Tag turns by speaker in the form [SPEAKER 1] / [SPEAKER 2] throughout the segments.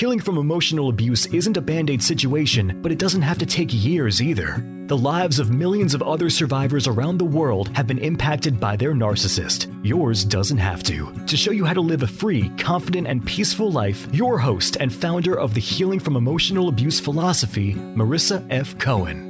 [SPEAKER 1] Healing from emotional abuse isn't a band aid situation, but it doesn't have to take years either. The lives of millions of other survivors around the world have been impacted by their narcissist. Yours doesn't have to. To show you how to live a free, confident, and peaceful life, your host and founder of the Healing from Emotional Abuse philosophy, Marissa F. Cohen.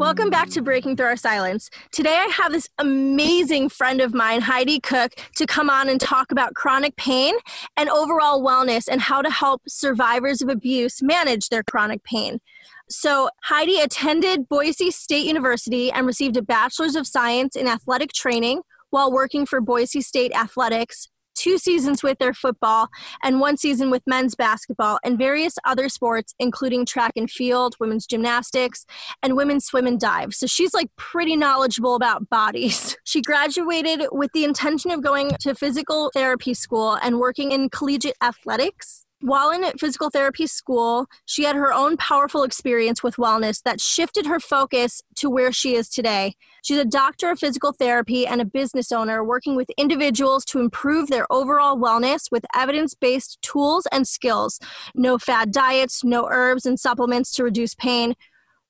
[SPEAKER 2] Welcome back to Breaking Through Our Silence. Today I have this amazing friend of mine, Heidi Cook, to come on and talk about chronic pain and overall wellness and how to help survivors of abuse manage their chronic pain. So, Heidi attended Boise State University and received a Bachelor's of Science in Athletic Training while working for Boise State Athletics two seasons with their football and one season with men's basketball and various other sports, including track and field, women's gymnastics, and women's swim and dive. So she's like pretty knowledgeable about bodies. She graduated with the intention of going to physical therapy school and working in collegiate athletics while in physical therapy school, she had her own powerful experience with wellness that shifted her focus to where she is today. She's a doctor of physical therapy and a business owner working with individuals to improve their overall wellness with evidence based tools and skills. No fad diets, no herbs and supplements to reduce pain,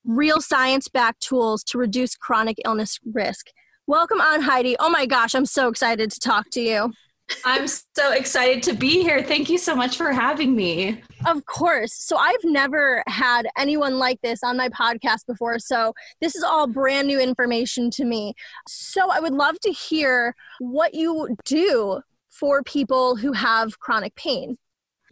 [SPEAKER 2] real science backed tools to reduce chronic illness risk. Welcome on, Heidi. Oh my gosh, I'm so excited to talk to you.
[SPEAKER 3] I'm so excited to be here. Thank you so much for having me.
[SPEAKER 2] Of course. So, I've never had anyone like this on my podcast before. So, this is all brand new information to me. So, I would love to hear what you do for people who have chronic pain.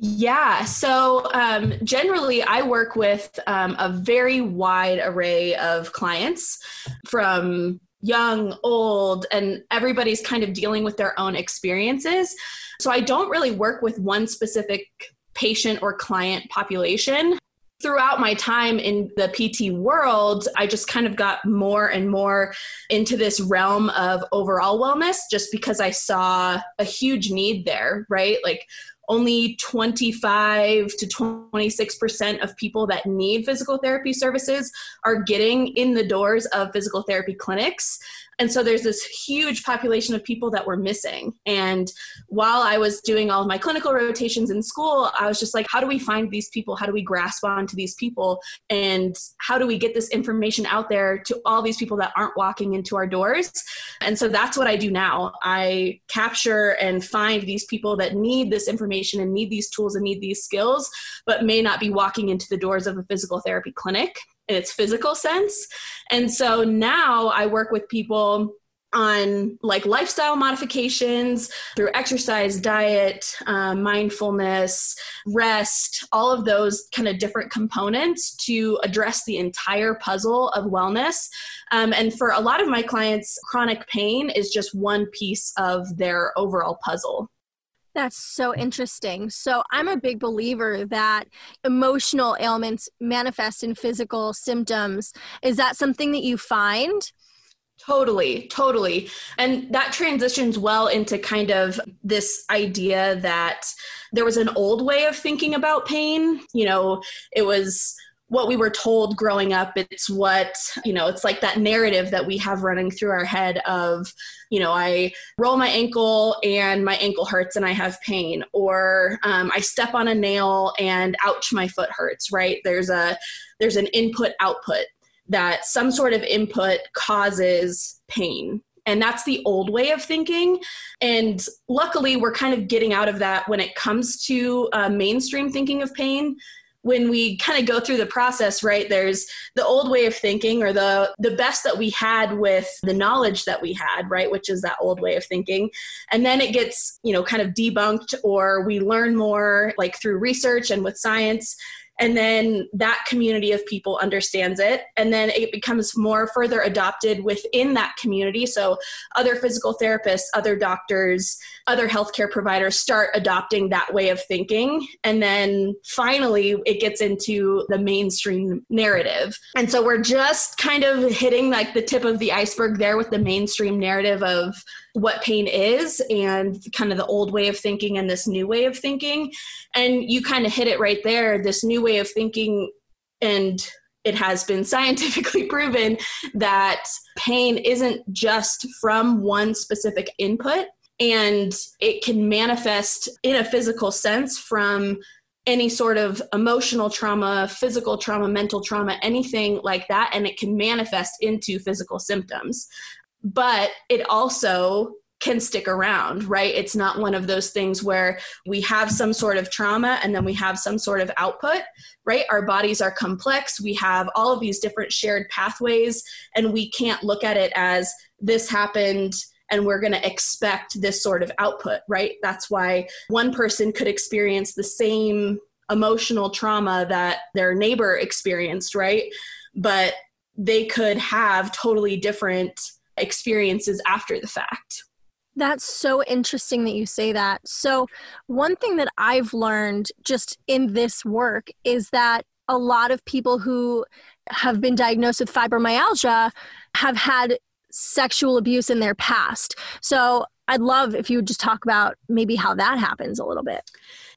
[SPEAKER 3] Yeah. So um, generally, I work with um, a very wide array of clients from young, old, and everybody's kind of dealing with their own experiences. So I don't really work with one specific patient or client population. Throughout my time in the PT world, I just kind of got more and more into this realm of overall wellness just because I saw a huge need there, right? Like only 25 to 26% of people that need physical therapy services are getting in the doors of physical therapy clinics. And so there's this huge population of people that were missing. And while I was doing all of my clinical rotations in school, I was just like, how do we find these people? How do we grasp onto these people? And how do we get this information out there to all these people that aren't walking into our doors? And so that's what I do now. I capture and find these people that need this information and need these tools and need these skills, but may not be walking into the doors of a physical therapy clinic in its physical sense. And so now I work with people on like lifestyle modifications through exercise, diet, um, mindfulness, rest, all of those kind of different components to address the entire puzzle of wellness. Um, and for a lot of my clients, chronic pain is just one piece of their overall puzzle.
[SPEAKER 2] That's so interesting. So, I'm a big believer that emotional ailments manifest in physical symptoms. Is that something that you find?
[SPEAKER 3] Totally, totally. And that transitions well into kind of this idea that there was an old way of thinking about pain. You know, it was what we were told growing up. It's what you know it's like that narrative that we have running through our head of you know i roll my ankle and my ankle hurts and i have pain or um, i step on a nail and ouch my foot hurts right? There's a there's an input output that some sort of input causes pain. And that's the old way of thinking. And luckily, we're kind of getting out of that when it comes to uh, mainstream thinking of pain when we kind of go through the process right there's the old way of thinking or the the best that we had with the knowledge that we had right which is that old way of thinking. And then it gets you know kind of debunked or we learn more like through research and with science and then that community of people understands it. And then it becomes more further adopted within that community. So other physical therapists other doctors other healthcare providers start adopting that way of thinking. And then finally it gets into the mainstream narrative. And so we're just kind of hitting like the tip of the iceberg there with the mainstream narrative of what pain is and kind of the old way of thinking and this new way of thinking. And you kind of hit it right there. This new way of thinking, and it has been scientifically proven that pain isn't just from one specific input and it can manifest in a physical sense from any sort of emotional trauma, physical trauma, mental trauma, anything like that, and it can manifest into physical symptoms. But it also can stick around, right? It's not one of those things where we have some sort of trauma and then we have some sort of output, right? Our bodies are complex. We have all of these different shared pathways, and we can't look at it as this happened and we're going to expect this sort of output, right? That's why one person could experience the same emotional trauma that their neighbor experienced, right? But they could have totally different experiences after the fact.
[SPEAKER 2] That's so interesting that you say that. So, one thing that I've learned just in this work is that a lot of people who have been diagnosed with fibromyalgia have had sexual abuse in their past. So I'd love if you would just talk about maybe how that happens a little bit.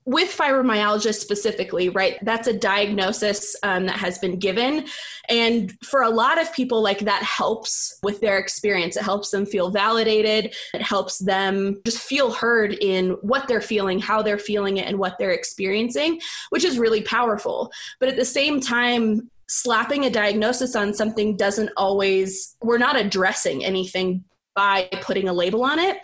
[SPEAKER 3] With fibromyalgia specifically, right? That's a diagnosis um, that has been given. And for a lot of people, like that helps with their experience. It helps them feel validated. It helps them just feel heard in what they're feeling, how they're feeling it, and what they're experiencing, which is really powerful. But at the same time, slapping a diagnosis on something doesn't always, we're not addressing anything by putting a label on it.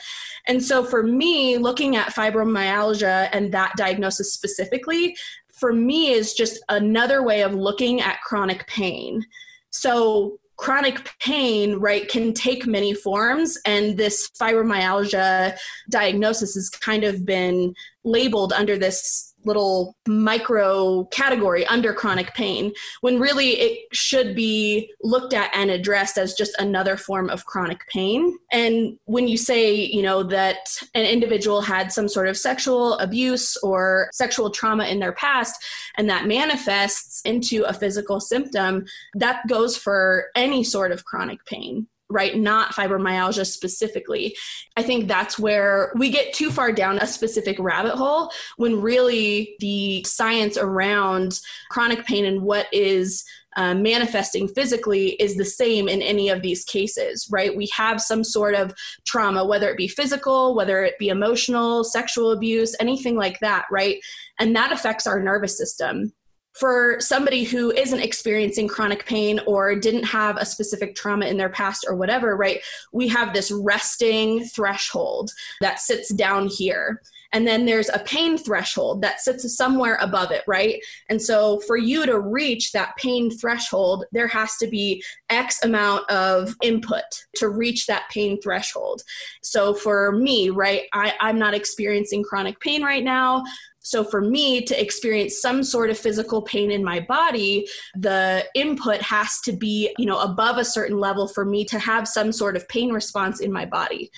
[SPEAKER 3] And so for me, looking at fibromyalgia and that diagnosis specifically, for me is just another way of looking at chronic pain. So chronic pain right can take many forms and this fibromyalgia diagnosis has kind of been labeled under this little micro category under chronic pain when really it should be looked at and addressed as just another form of chronic pain. And when you say you know that an individual had some sort of sexual abuse or sexual trauma in their past and that manifests into a physical symptom that goes for any sort of chronic pain right? Not fibromyalgia specifically. I think that's where we get too far down a specific rabbit hole when really the science around chronic pain and what is uh, manifesting physically is the same in any of these cases, right? We have some sort of trauma, whether it be physical, whether it be emotional, sexual abuse, anything like that, right? And that affects our nervous system for somebody who isn't experiencing chronic pain or didn't have a specific trauma in their past or whatever, right? We have this resting threshold that sits down here. And then there's a pain threshold that sits somewhere above it, right? And so for you to reach that pain threshold, there has to be X amount of input to reach that pain threshold. So for me, right, I, I'm not experiencing chronic pain right now. So for me to experience some sort of physical pain in my body, the input has to be, you know, above a certain level for me to have some sort of pain response in my body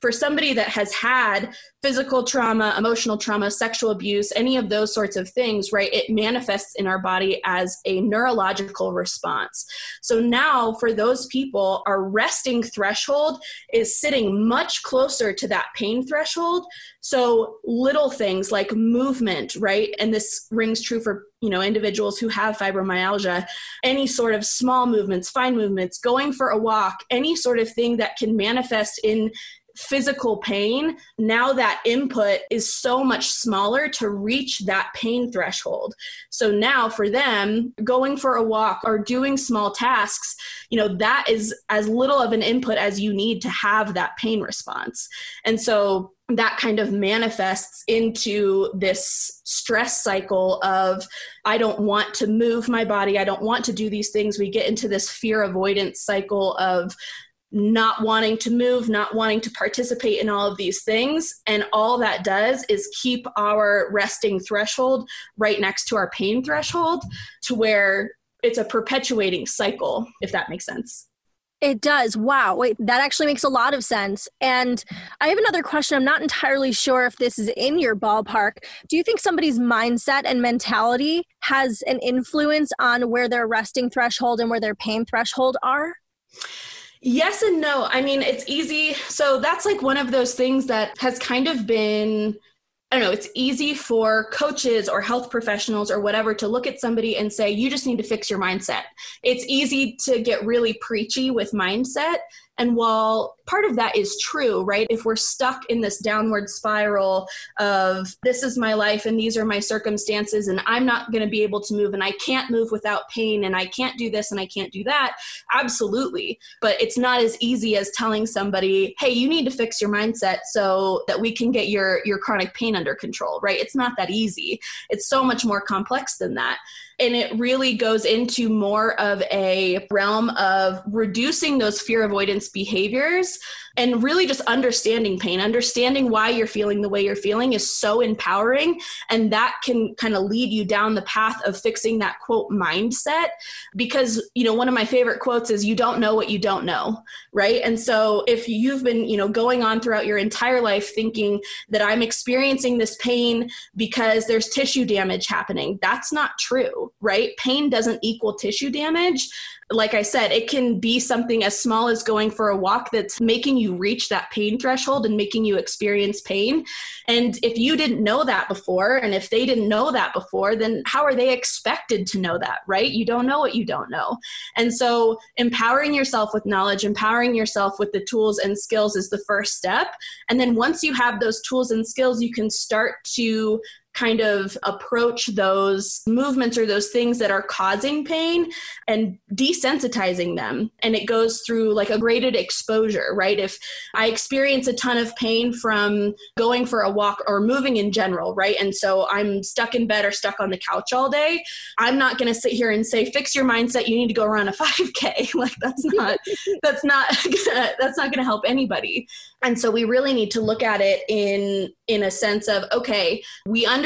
[SPEAKER 3] for somebody that has had physical trauma, emotional trauma, sexual abuse, any of those sorts of things, right, it manifests in our body as a neurological response. So now for those people, our resting threshold is sitting much closer to that pain threshold. So little things like movement, right, and this rings true for you know individuals who have fibromyalgia any sort of small movements fine movements going for a walk any sort of thing that can manifest in physical pain, now that input is so much smaller to reach that pain threshold. So now for them, going for a walk or doing small tasks, you know, that is as little of an input as you need to have that pain response. And so that kind of manifests into this stress cycle of I don't want to move my body, I don't want to do these things. We get into this fear avoidance cycle of not wanting to move, not wanting to participate in all of these things. And all that does is keep our resting threshold right next to our pain threshold to where it's a perpetuating cycle, if that makes sense.
[SPEAKER 2] It does. Wow. Wait, that actually makes a lot of sense. And I have another question. I'm not entirely sure if this is in your ballpark. Do you think somebody's mindset and mentality has an influence on where their resting threshold and where their pain threshold are?
[SPEAKER 3] Yes and no. I mean, it's easy. So that's like one of those things that has kind of been I don't know, it's easy for coaches or health professionals or whatever to look at somebody and say, you just need to fix your mindset. It's easy to get really preachy with mindset. And while part of that is true, right? If we're stuck in this downward spiral of this is my life and these are my circumstances and I'm not going to be able to move and I can't move without pain and I can't do this and I can't do that, absolutely. But it's not as easy as telling somebody, "Hey, you need to fix your mindset so that we can get your your chronic pain under control," right? It's not that easy. It's so much more complex than that. And it really goes into more of a realm of reducing those fear avoidance behaviors and really just understanding pain, understanding why you're feeling the way you're feeling is so empowering. And that can kind of lead you down the path of fixing that quote mindset. Because, you know, one of my favorite quotes is, you don't know what you don't know, right? And so if you've been, you know, going on throughout your entire life thinking that I'm experiencing this pain because there's tissue damage happening, that's not true, right? Pain doesn't equal tissue damage like I said, it can be something as small as going for a walk that's making you reach that pain threshold and making you experience pain. And if you didn't know that before, and if they didn't know that before, then how are they expected to know that, right? You don't know what you don't know. And so empowering yourself with knowledge, empowering yourself with the tools and skills is the first step. And then once you have those tools and skills, you can start to kind of approach those movements or those things that are causing pain and desensitizing them. And it goes through like a graded exposure, right? If I experience a ton of pain from going for a walk or moving in general, right? And so I'm stuck in bed or stuck on the couch all day, I'm not going to sit here and say, fix your mindset, you need to go run a 5K. like that's not, that's not, gonna, that's not going to help anybody. And so we really need to look at it in in a sense of okay, we understand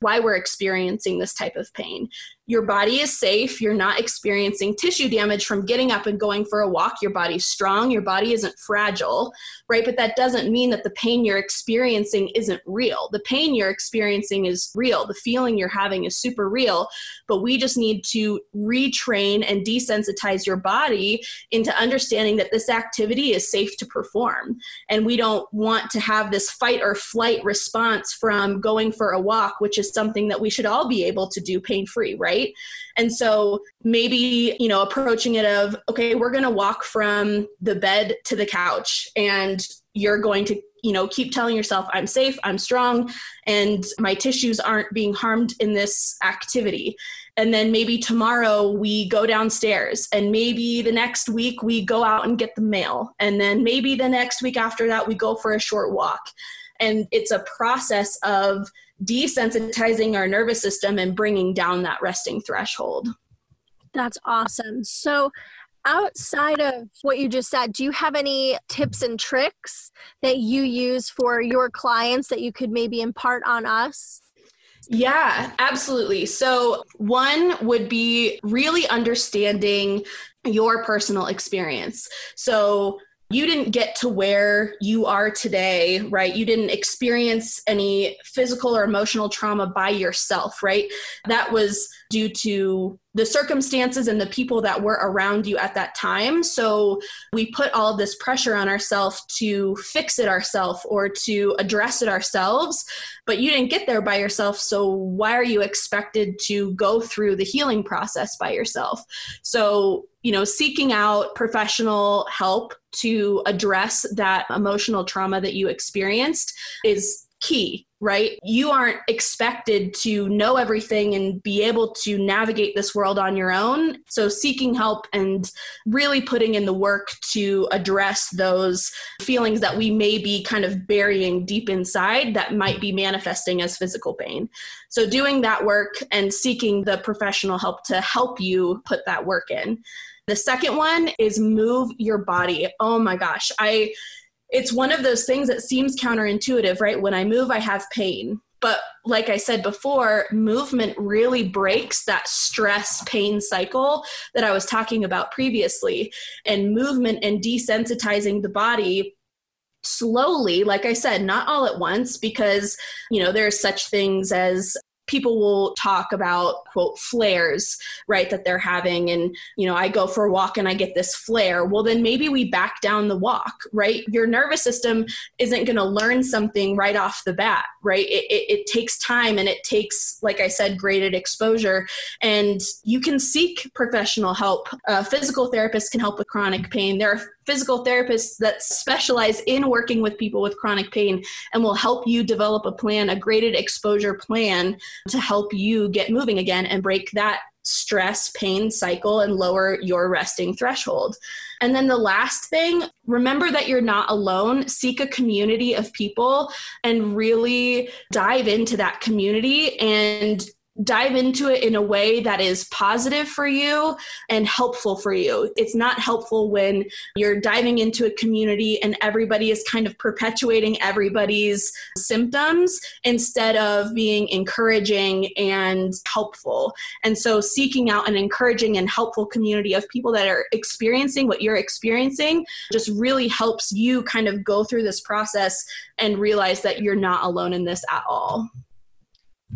[SPEAKER 3] why we're experiencing this type of pain your body is safe. You're not experiencing tissue damage from getting up and going for a walk. Your body's strong. Your body isn't fragile, right? But that doesn't mean that the pain you're experiencing isn't real. The pain you're experiencing is real. The feeling you're having is super real. But we just need to retrain and desensitize your body into understanding that this activity is safe to perform. And we don't want to have this fight or flight response from going for a walk, which is something that we should all be able to do pain free, right? Right? And so maybe you know approaching it of okay we're going to walk from the bed to the couch and you're going to you know keep telling yourself i'm safe i'm strong and my tissues aren't being harmed in this activity. And then maybe tomorrow we go downstairs and maybe the next week we go out and get the mail. And then maybe the next week after that we go for a short walk. And it's a process of desensitizing our nervous system and bringing down that resting threshold.
[SPEAKER 2] That's awesome. So, outside of what you just said, do you have any tips and tricks that you use for your clients that you could maybe impart on us?
[SPEAKER 3] Yeah, absolutely. So, one would be really understanding your personal experience. So, you didn't get to where you are today, right? You didn't experience any physical or emotional trauma by yourself, right? That was due to the circumstances and the people that were around you at that time. So we put all this pressure on ourselves to fix it ourselves or to address it ourselves, but you didn't get there by yourself. So why are you expected to go through the healing process by yourself? So, you know, seeking out professional help to address that emotional trauma that you experienced is key right? You aren't expected to know everything and be able to navigate this world on your own. So, seeking help and really putting in the work to address those feelings that we may be kind of burying deep inside that might be manifesting as physical pain. So, doing that work and seeking the professional help to help you put that work in. The second one is move your body. Oh my gosh. I it's one of those things that seems counterintuitive, right? When I move, I have pain. But like I said before, movement really breaks that stress pain cycle that I was talking about previously. And movement and desensitizing the body slowly, like I said, not all at once, because, you know, there's such things as people will talk about quote flares right that they're having. And you know i go for a walk and i get this flare. Well then maybe we back down the walk right? Your nervous system isn't going to learn something right off the bat right? It, it, it, takes time and it takes like i said graded exposure. And you can seek professional help. A physical therapist can help with chronic pain. There are physical therapists that specialize in working with people with chronic pain and will help you develop a plan, a graded exposure plan to help you get moving again and break that stress pain cycle and lower your resting threshold. And then the last thing, remember that you're not alone. Seek a community of people and really dive into that community and dive into it in a way that is positive for you and helpful for you. It's not helpful when you're diving into a community and everybody is kind of perpetuating everybody's symptoms instead of being encouraging and helpful. And so, seeking out an encouraging and helpful community of people that are experiencing what you're experiencing just really helps you kind of go through this process and realize that you're not alone in this at all.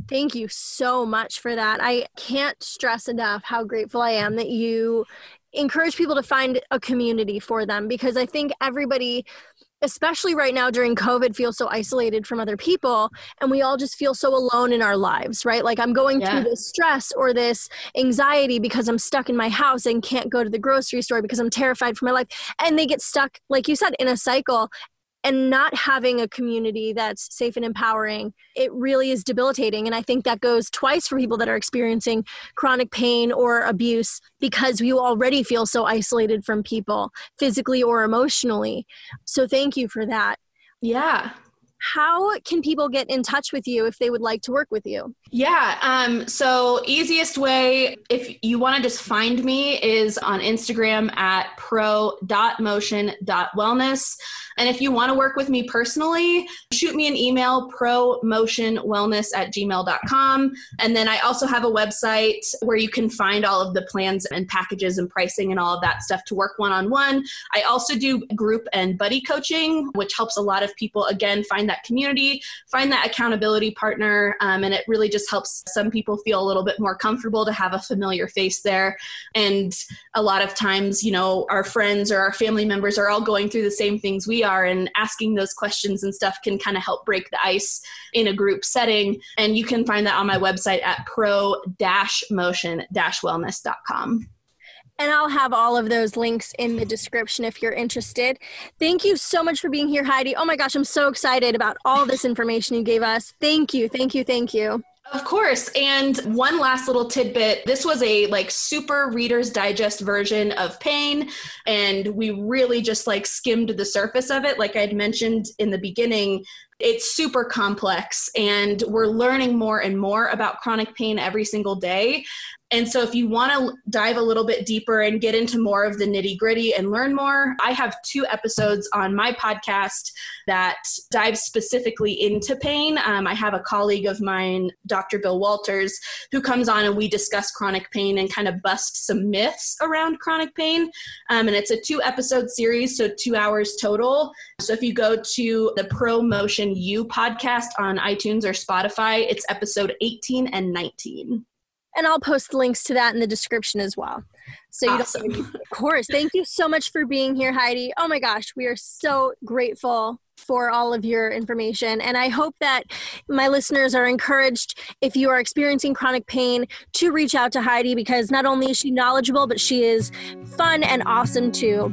[SPEAKER 2] Thank you so much for that. I can't stress enough how grateful I am that you encourage people to find a community for them because I think everybody especially right now during COVID, feels so isolated from other people. And we all just feel so alone in our lives, right? Like I'm going yeah. through this stress or this anxiety because I'm stuck in my house and can't go to the grocery store because I'm terrified for my life. And they get stuck, like you said, in a cycle and not having a community that's safe and empowering it really is debilitating. And i think that goes twice for people that are experiencing chronic pain or abuse because you already feel so isolated from people physically or emotionally. So thank you for that.
[SPEAKER 3] Yeah
[SPEAKER 2] how can people get in touch with you if they would like to work with you?
[SPEAKER 3] Yeah, um, so easiest way, if you want to just find me, is on Instagram at pro.motion.wellness. And if you want to work with me personally, shoot me an email, promotionwellness at gmail.com. And then I also have a website where you can find all of the plans and packages and pricing and all of that stuff to work one on one. I also do group and buddy coaching, which helps a lot of people, again, find that community, find that accountability partner. Um, and it really just helps some people feel a little bit more comfortable to have a familiar face there. And a lot of times, you know, our friends or our family members are all going through the same things we are, and asking those questions and stuff can kind of help break the ice in a group setting. And you can find that on my website at pro motion wellness.com.
[SPEAKER 2] And I'll have all of those links in the description if you're interested. Thank you so much for being here, Heidi. Oh my gosh, I'm so excited about all this information you gave us. Thank you, thank you, thank you.
[SPEAKER 3] Of course. And one last little tidbit. This was a like super reader's digest version of pain. And we really just like skimmed the surface of it. Like I'd mentioned in the beginning, it's super complex and we're learning more and more about chronic pain every single day. And so, if you want to dive a little bit deeper and get into more of the nitty gritty and learn more, I have two episodes on my podcast that dive specifically into pain. Um, I have a colleague of mine, Dr. Bill Walters, who comes on and we discuss chronic pain and kind of bust some myths around chronic pain. Um, and it's a two episode series, so two hours total. So, if you go to the Pro Motion U podcast on iTunes or Spotify, it's episode 18 and 19
[SPEAKER 2] and I'll post links to that in the description as well. So you awesome. don't, of course. Thank you so much for being here, Heidi. Oh my gosh, we are so grateful for all of your information. And I hope that my listeners are encouraged if you are experiencing chronic pain to reach out to Heidi because not only is she knowledgeable, but she is fun and awesome too.